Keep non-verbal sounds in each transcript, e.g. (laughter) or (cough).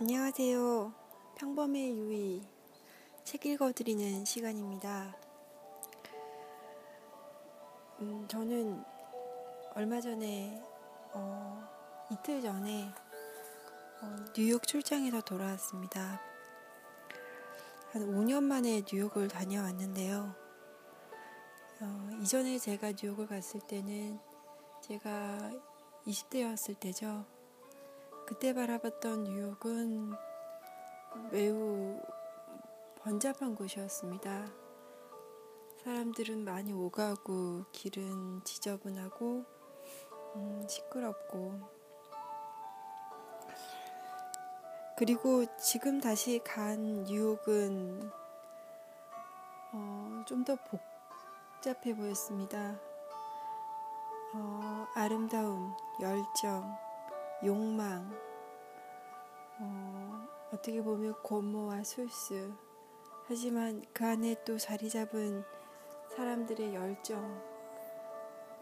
안녕하세요. 평범의 유의 책 읽어드리는 시간입니다. 음, 저는 얼마 전에 어, 이틀 전에 어, 뉴욕 출장에서 돌아왔습니다. 한 5년 만에 뉴욕을 다녀왔는데요. 어, 이전에 제가 뉴욕을 갔을 때는 제가 20대였을 때죠. 그때 바라봤던 뉴욕은 매우 번잡한 곳이었습니다. 사람들은 많이 오가고 길은 지저분하고 음, 시끄럽고 그리고 지금 다시 간 뉴욕은 어, 좀 더 복잡해 보였습니다. 어, 아름다움, 열정, 욕망, 어, 어떻게 보면 고모와 술수, 하지만 그 안에 또 자리 잡은 사람들의 열정,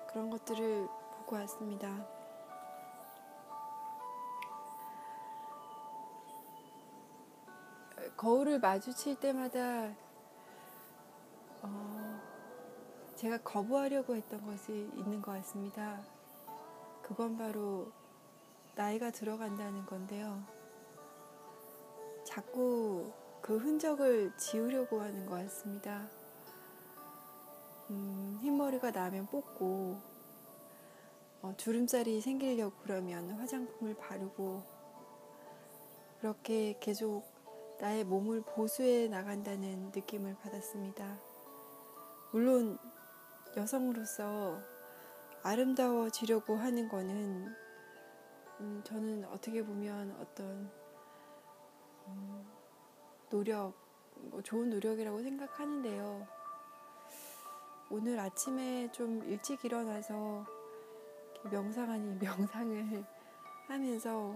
그런 것들을 보고 왔습니다. 거울을 마주칠 때마다 어, 제가 거부하려고 했던 것이 있는 것 같습니다. 그건 바로 나이가 들어간다는 건데요. 자꾸 그 흔적을 지우려고 하는 것 같습니다. 음, 흰머리가 나면 뽑고, 어, 주름살이 생기려고 그러면 화장품을 바르고, 그렇게 계속 나의 몸을 보수해 나간다는 느낌을 받았습니다. 물론 여성으로서 아름다워지려고 하는 거는 음, 저는 어떻게 보면 어떤 음, 노력, 뭐 좋은 노력이라고 생각하는데요. 오늘 아침에 좀 일찍 일어나서 명상 아닌 (laughs) 명상을 하면서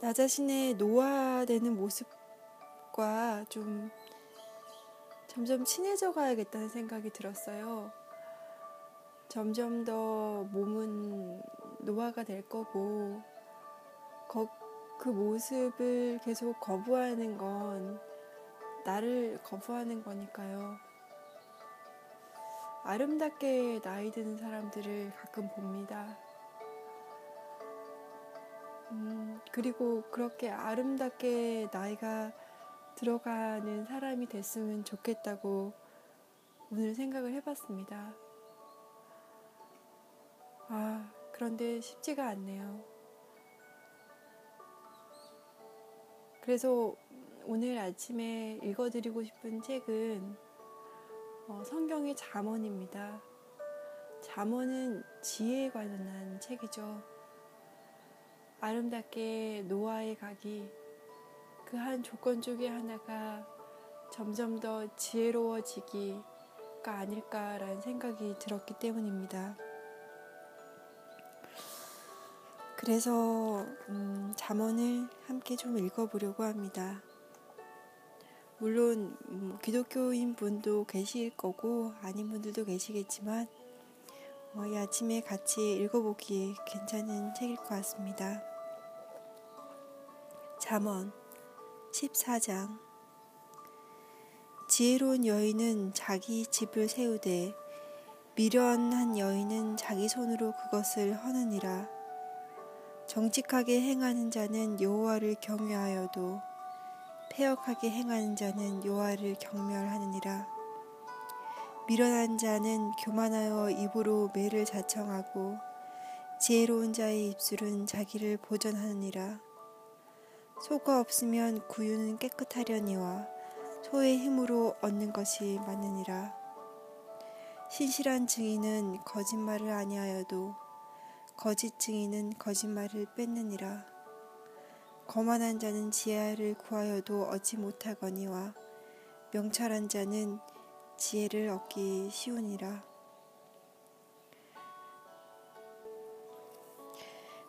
나 자신의 노화되는 모습과 좀 점점 친해져 가야겠다는 생각이 들었어요. 점점 더 몸은 노화가 될 거고 거, 그 모습을 계속 거부하는 건 나를 거부하는 거니까요. 아름답게 나이 드는 사람들을 가끔 봅니다. 음, 그리고 그렇게 아름답게 나이가 들어가는 사람이 됐으면 좋겠다고 오늘 생각을 해봤습니다. 아, 그런데 쉽지가 않네요. 그래서 오늘 아침에 읽어드리고 싶은 책은 어, 성경의 잠언입니다. 잠언은 지혜에 관한 책이죠. 아름답게 노아에 가기 그한 조건 중에 하나가 점점 더 지혜로워지기가 아닐까라는 생각이 들었기 때문입니다. 그래서 음, 잠언을 함께 좀 읽어보려고 합니다. 물론 음, 기독교인 분도 계실 거고 아닌 분들도 계시겠지만 어, 이 아침에 같이 읽어보기 괜찮은 책일 것 같습니다. 잠언 14장 지혜로운 여인은 자기 집을 세우되 미련한 여인은 자기 손으로 그것을 허느니라. 정직하게 행하는 자는 여호와를 경외하여도 폐역하게 행하는 자는 여호와를 경멸하느니라. 미련한 자는 교만하여 입으로 매를 자청하고 지혜로운 자의 입술은 자기를 보전하느니라. 소가 없으면 구유는 깨끗하려니와 소의 힘으로 얻는 것이 많으니라. 신실한 증인은 거짓말을 아니하여도 거짓 증인은 거짓말을 뺏느니라. 거만한 자는 지혜를 구하여도 얻지 못하거니와 명철한 자는 지혜를 얻기 쉬우니라.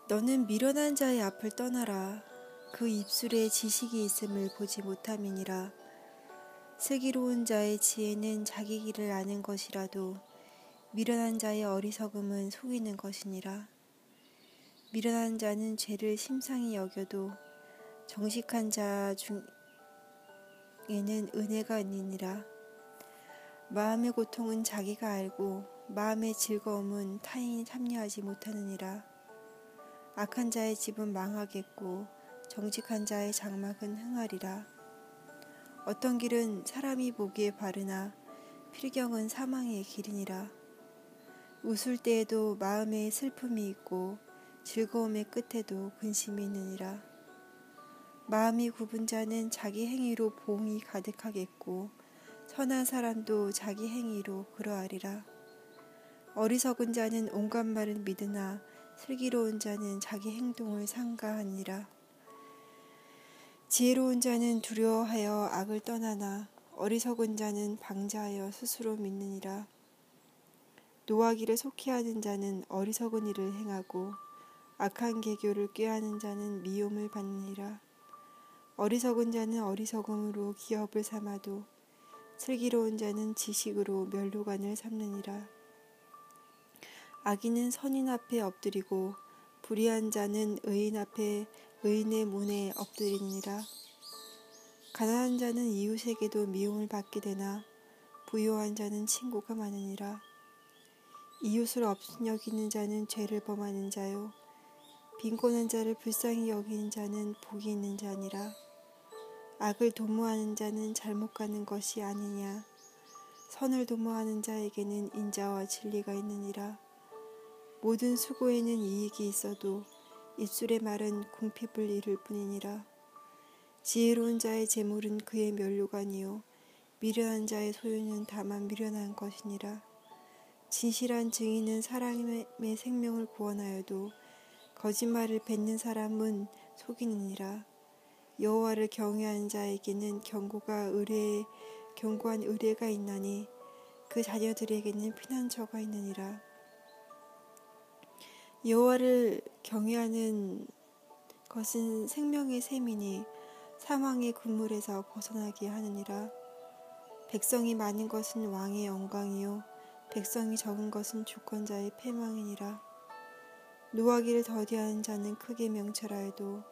너는 미련한 자의 앞을 떠나라. 그 입술에 지식이 있음을 보지 못함이니라. 슬기로운 자의 지혜는 자기 길을 아는 것이라도 미련한 자의 어리석음은 속이는 것이니라. 미련한 자는 죄를 심상히 여겨도 정직한 자 중에는 은혜가 있느니라. 마음의 고통은 자기가 알고 마음의 즐거움은 타인이 참여하지 못하느니라. 악한 자의 집은 망하겠고 정직한 자의 장막은 흥하리라. 어떤 길은 사람이 보기에 바르나 필경은 사망의 길이니라. 웃을 때에도 마음에 슬픔이 있고 즐거움의 끝에도 근심이 있느니라. 마음이 굽은 자는 자기 행위로 보응이 가득하겠고 선한 사람도 자기 행위로 그러하리라. 어리석은 자는 온갖 말을 믿으나 슬기로운 자는 자기 행동을 상가하니라. 지혜로운 자는 두려워하여 악을 떠나나 어리석은 자는 방자하여 스스로 믿느니라. 노하기를 속히 하는 자는 어리석은 일을 행하고 악한 계교를 꾀하는 자는 미움을 받느니라. 어리석은 자는 어리석음으로 기업을 삼아도 슬기로운 자는 지식으로 멸류관을 삼느니라. 악인은 선인 앞에 엎드리고 불의한 자는 의인 앞에 의인의 문에 엎드리니라. 가난한 자는 이웃에게도 미움을 받게 되나 부유한 자는 친구가 많으니라. 이웃을 업신여기는 자는 죄를 범하는 자요. 빈곤한 자를 불쌍히 여기는 자는 복이 있는 자니라. 악을 도모하는 자는 잘못 가는 것이 아니냐. 선을 도모하는 자에게는 인자와 진리가 있느니라. 모든 수고에는 이익이 있어도 입술의 말은 궁핍을 이룰 뿐이니라. 지혜로운 자의 재물은 그의 면류관이요 미련한 자의 소유는 다만 미련한 것이니라. 진실한 증인은 사람의 생명을 구원하여도 거짓말을 뱉는 사람은 속이느니라. 여호와를 경외하는 자에게는 경고가 의뢰 경고한 의뢰가 있나니 그 자녀들에게는 피난처가 있느니라. 여호와를 경외하는 것은 생명의 셈이니 사망의 군물에서 벗어나게 하느니라. 백성이 많은 것은 왕의 영광이요 백성이 적은 것은 주권자의 패망이니라. 노하기를 더디하는 자는 크게 명철하여도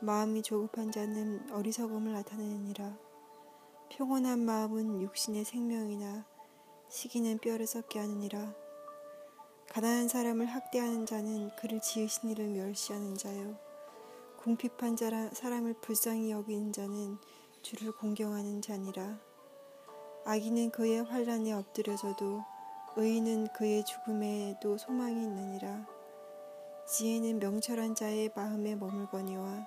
마음이 조급한 자는 어리석음을 나타내느니라. 평온한 마음은 육신의 생명이나 시기는 뼈를 썩게 하느니라. 가난한 사람을 학대하는 자는 그를 지으신 이를 멸시하는 자요. 궁핍한 자라 사람을 불쌍히 여기는 자는 주를 공경하는 자니라. 악인은 그의 환란에 엎드려져도 의인은 그의 죽음에도 소망이 있느니라. 지혜는 명철한 자의 마음에 머물거니와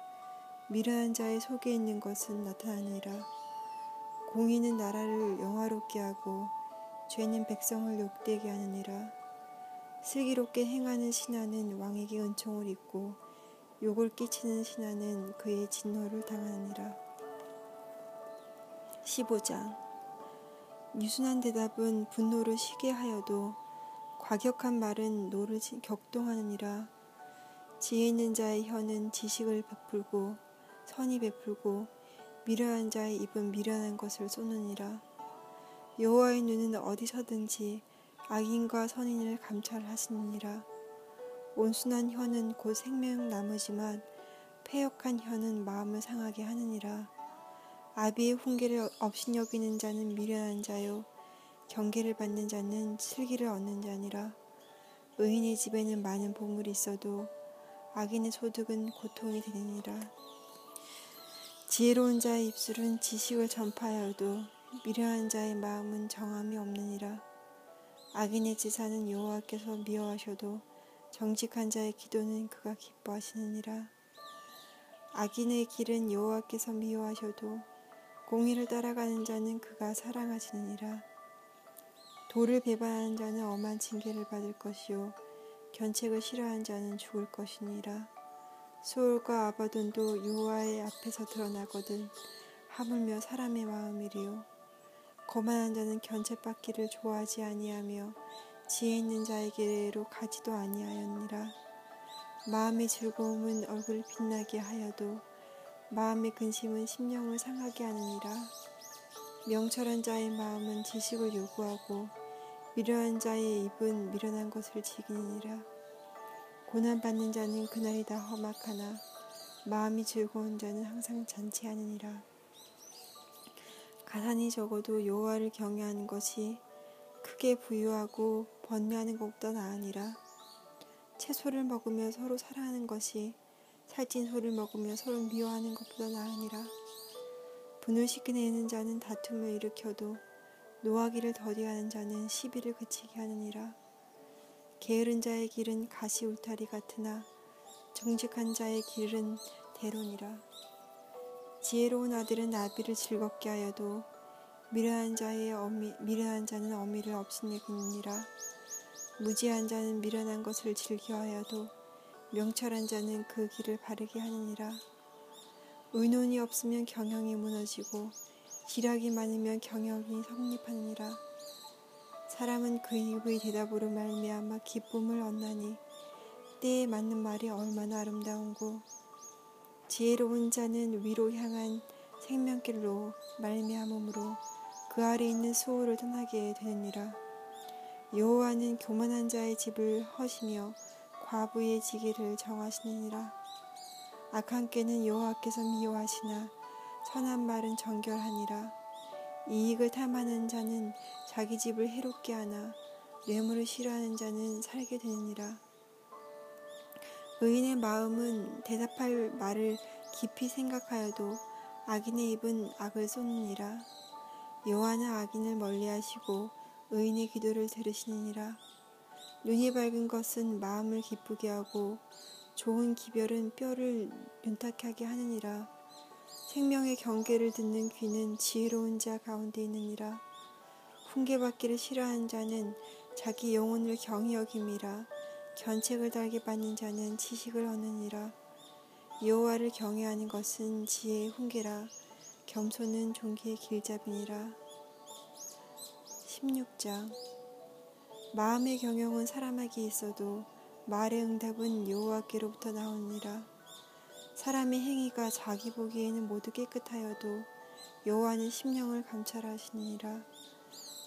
미련한 자의 속에 있는 것은 나타나니라. 공의는 나라를 영화롭게 하고 죄는 백성을 욕되게 하느니라. 슬기롭게 행하는 신하는 왕에게 은총을 입고 욕을 끼치는 신하는 그의 진노를 당하느니라. 15장 유순한 대답은 분노를 쉬게 하여도 과격한 말은 노를 격동하느니라. 지혜 있는 자의 혀는 지식을 베풀고 선이 베풀고 미련한 자의 입은 미련한 것을 쏘느니라. 여호와의 눈은 어디서든지 악인과 선인을 감찰하시느니라. 온순한 혀는 곧 생명 나무지만 폐역한 혀는 마음을 상하게 하느니라. 아비의 훈계를 업신여기는 자는 미련한 자요 경계를 받는 자는 슬기를 얻는 자니라. 의인의 집에는 많은 보물이 있어도 악인의 소득은 고통이 되느니라. 지혜로운 자의 입술은 지식을 전파하여도 미련한 자의 마음은 정함이 없느니라. 악인의 지사는 여호와께서 미워하셔도 정직한 자의 기도는 그가 기뻐하시느니라. 악인의 길은 여호와께서 미워하셔도 공의를 따라가는 자는 그가 사랑하시느니라. 도를 배반하는 자는 엄한 징계를 받을 것이요 견책을 싫어하는 자는 죽을 것이니라. 수월과 아바돈도 여호와의 앞에서 드러나거든 하물며 사람의 마음이리요. 거만한 자는 견책받기를 좋아하지 아니하며 지혜 있는 자에게로 가지도 아니하였느라 마음의 즐거움은 얼굴을 빛나게 하여도 마음의 근심은 심령을 상하게 하느니라. 명철한 자의 마음은 지식을 요구하고 미련한 자의 입은 미련한 것을 지기니라. 고난받는 자는 그날이 다 험악하나 마음이 즐거운 자는 항상 잔치하느니라. 가산이 적어도 여호와를 경외하는 것이 크게 부유하고 번뇌하는 것보다 나으니라. 채소를 먹으며 서로 사랑하는 것이 살찐 소를 먹으며 서로 미워하는 것보다 나으니라. 분을 시키내는 자는 다툼을 일으켜도 노하기를 더디하는 자는 시비를 그치게 하느니라. 게으른 자의 길은 가시 울타리 같으나 정직한 자의 길은 대론이라. 지혜로운 아들은 나비를 즐겁게 하여도 미련한 자의 어미, 미련한 자는 어미를 없이내느니라. 무지한 자는 미련한 것을 즐겨하여도 명철한 자는 그 길을 바르게 하느니라. 의논이 없으면 경영이 무너지고 기락이 많으면 경영이 성립하느니라. 사람은 그 입의 대답으로 말미암아 기쁨을 얻나니 때에 맞는 말이 얼마나 아름다운고 지혜로운 자는 위로 향한 생명길로 말미암음으로 그 아래 있는 수호를 떠나게 되느니라. 여호와는 교만한 자의 집을 허시며 과부의 지기를 정하시느니라. 악한 꾀는 여호와께서 미워하시나 선한 말은 정결하니라. 이익을 탐하는 자는 자기 집을 해롭게 하나 뇌물을 싫어하는 자는 살게 되느니라. 의인의 마음은 대답할 말을 깊이 생각하여도 악인의 입은 악을 쏟느니라. 여호와는 악인을 멀리하시고 의인의 기도를 들으시느니라. 눈이 밝은 것은 마음을 기쁘게 하고 좋은 기별은 뼈를 윤탁하게 하느니라. 생명의 경계를 듣는 귀는 지혜로운 자 가운데 있느니라. 훈계받기를 싫어하는 자는 자기 영혼을 경히 여김이라. 견책을 달게 받는 자는 지식을 얻느니라. 여호와를 경외하는 것은 지혜의 훈계라. 겸손은 종기의 길잡이니라. 16장 마음의 경영은 사람에게 있어도 말의 응답은 여호와께로부터 나오니라. 사람의 행위가 자기 보기에는 모두 깨끗하여도 여호와는 심령을 감찰하시니라.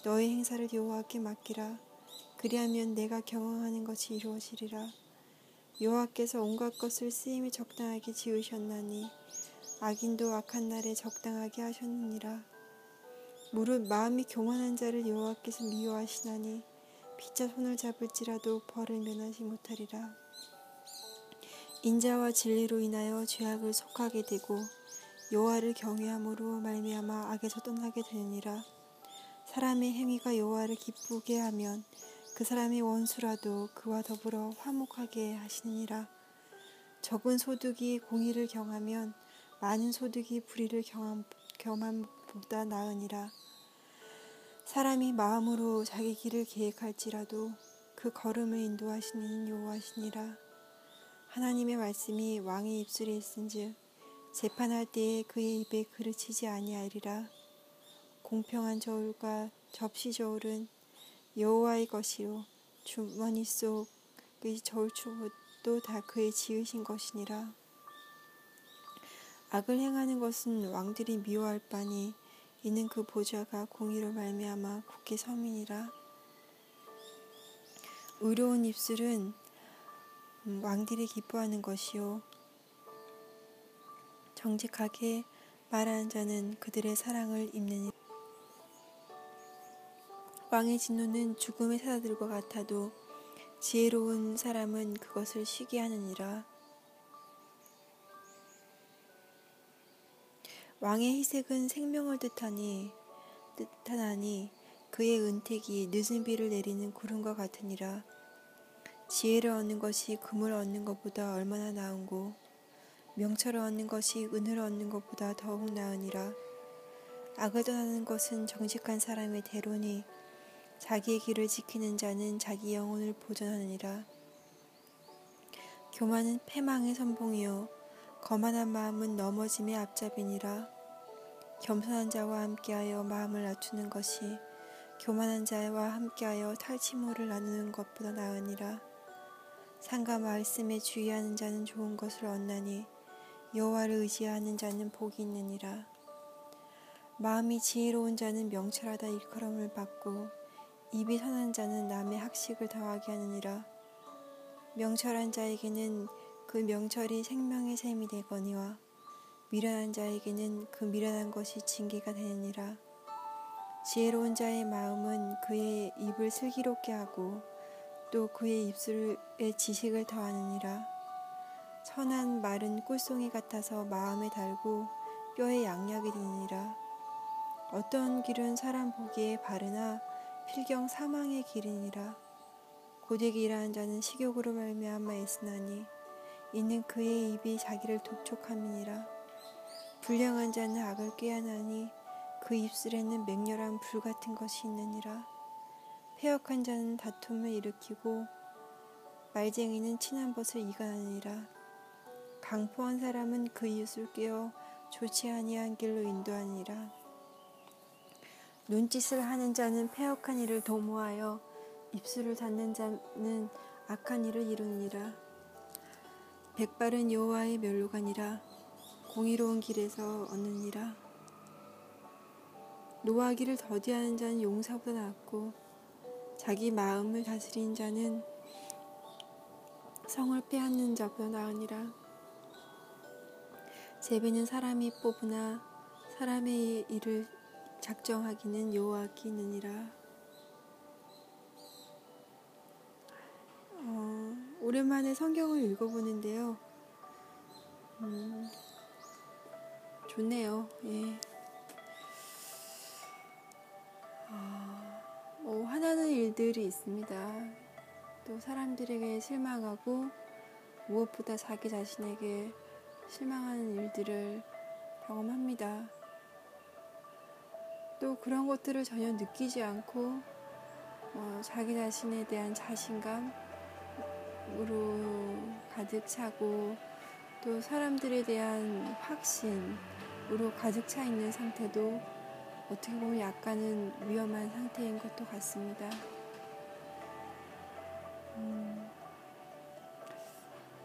너의 행사를 여호와께 맡기라. 그리하면 내가 경영하는 것이 이루어지리라. 여호와께서 온갖 것을 쓰임이 적당하게 지으셨나니 악인도 악한 날에 적당하게 하셨느니라. 무릇 마음이 교만한 자를 여호와께서 미워하시나니 피자 손을 잡을지라도 벌을 면하지 못하리라. 인자와 진리로 인하여 죄악을 속하게 되고 여호와를 경외함으로 말미암아 악에서 떠나게 되느니라. 사람의 행위가 여호와를 기쁘게 하면 그 사람의 원수라도 그와 더불어 화목하게 하시느니라. 적은 소득이 공의를 경하면 많은 소득이 불의를 경함, 겸함보다 나으니라. 사람이 마음으로 자기 길을 계획할지라도 그 걸음을 인도하시는 여호와시니라. 하나님의 말씀이 왕의 입술에 있은즉 재판할 때에 그의 입에 그르치지 아니하리라. 공평한 저울과 접시 저울은 여호와의 것이요 주머니 속의 저울추도 다 그의 지으신 것이니라. 악을 행하는 것은 왕들이 미워할 바니 이는 그 보좌가 공의로 말미암아 굳게 서민이라. 의로운 입술은 왕들이 기뻐하는 것이요 정직하게 말하는 자는 그들의 사랑을 입느니라. 왕의 진노는 죽음의 사자들과 같아도 지혜로운 사람은 그것을 쉬게 하느니라. 왕의 희색은 생명을 뜻하니 뜻하나니 그의 은택이 늦은 비를 내리는 구름과 같으니라. 지혜를 얻는 것이 금을 얻는 것보다 얼마나 나은고 명철을 얻는 것이 은을 얻는 것보다 더욱 나으니라. 악을 떠나는 것은 정직한 사람의 대로니 자기의 길을 지키는 자는 자기 영혼을 보존하느니라. 교만은 패망의 선봉이요 거만한 마음은 넘어짐의 앞잡이니라. 겸손한 자와 함께하여 마음을 낮추는 것이 교만한 자와 함께하여 탈취물을 나누는 것보다 나으니라. 상가 말씀에 주의하는 자는 좋은 것을 얻나니 여호와를 의지하는 자는 복이 있느니라. 마음이 지혜로운 자는 명철하다 일컬음을 받고 입이 선한 자는 남의 학식을 더하게 하느니라. 명철한 자에게는 그 명철이 생명의 샘이 되거니와 미련한 자에게는 그 미련한 것이 징계가 되느니라. 지혜로운 자의 마음은 그의 입을 슬기롭게 하고 또 그의 입술에 지식을 더하느니라. 선한 말은 꿀송이 같아서 마음에 달고 뼈에 양약이 되느니라. 어떤 길은 사람 보기에 바르나 필경 사망의 길이니라. 일하는 자는 식욕으로 말미암아 애쓰나니 이는 그의 입이 자기를 독촉함이니라. 불량한 자는 악을 꾀하나니 그 입술에는 맹렬한 불 같은 것이 있느니라. 폐역한 자는 다툼을 일으키고 말쟁이는 친한 벗을 이간하니라. 강포한 사람은 그 이웃을 꿰어 좋지 아니한 길로 인도하니라. 눈짓을 하는 자는 폐역한 일을 도모하여 입술을 닫는 자는 악한 일을 이루니라. 백발은 여호와의 멸로가니라 공의로운 길에서 얻느니라. 노하기를 더디하는 자는 용사보다 낫고 자기 마음을 다스린 자는 성을 빼앗는 자보다 나으니라. 제비는 사람이 뽑으나 사람의 일을 작정하기는 여호와기느니라. 어, 오랜만에 성경을 읽어보는데요. 음, 좋네요. 예. 일들이 있습니다. 또 사람들에게 실망하고 무엇보다 자기 자신에게 실망하는 일들을 경험합니다. 또 그런 것들을 전혀 느끼지 않고 어, 자기 자신에 대한 자신감으로 가득 차고 또 사람들에 대한 확신으로 가득 차 있는 상태도 어떻게 보면 약간은 위험한 상태인 것도 같습니다.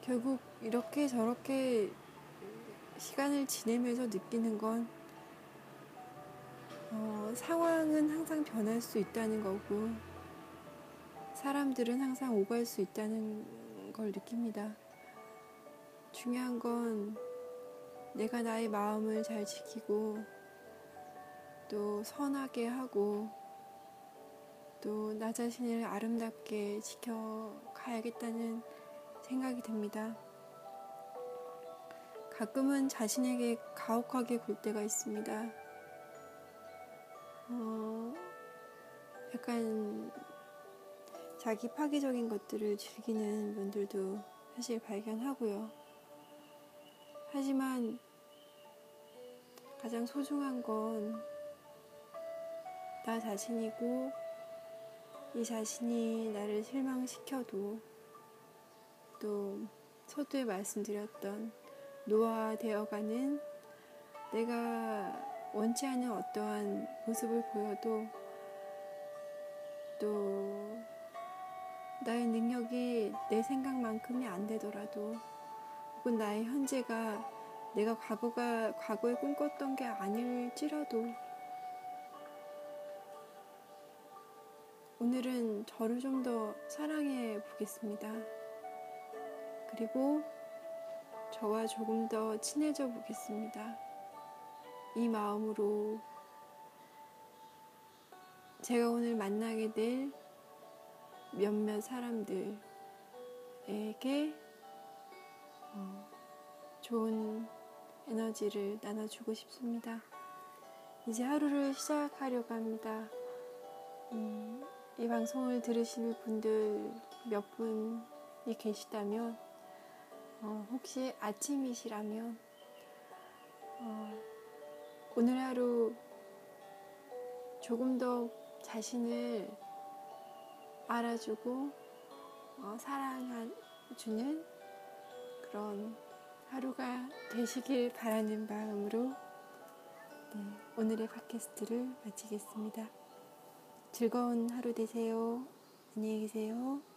결국 이렇게 저렇게 시간을 지내면서 느끼는 건 어, 상황은 항상 변할 수 있다는 거고 사람들은 항상 오갈 수 있다는 걸 느낍니다. 중요한 건 내가 나의 마음을 잘 지키고 또 선하게 하고 또 나 자신을 아름답게 지켜가야겠다는 생각이 듭니다. 가끔은 자신에게 가혹하게 굴 때가 있습니다. 어, 약간 자기 파괴적인 것들을 즐기는 분들도 사실 발견하고요. 하지만 가장 소중한 건 나 자신이고 이 자신이 나를 실망시켜도 또 서두에 말씀드렸던 노화되어가는 내가 원치 않은 어떠한 모습을 보여도 또 나의 능력이 내 생각만큼이 안 되더라도 혹은 나의 현재가 내가 과거가 과거에 꿈꿨던 게 아닐지라도 오늘은 저를 좀 더 사랑해 보겠습니다. 그리고 저와 조금 더 친해져 보겠습니다. 이 마음으로 제가 오늘 만나게 될 몇몇 사람들에게 어, 좋은 에너지를 나눠주고 싶습니다. 이제 하루를 시작하려고 합니다. 음, 이 방송을 들으실 분들 몇 분이 계시다면, 어, 혹시 아침이시라면, 어, 오늘 하루 조금 더 자신을 알아주고, 어, 사랑해주는 그런 하루가 되시길 바라는 마음으로 네, 오늘의 팟캐스트를 마치겠습니다. 즐거운 하루 되세요. 안녕히 계세요.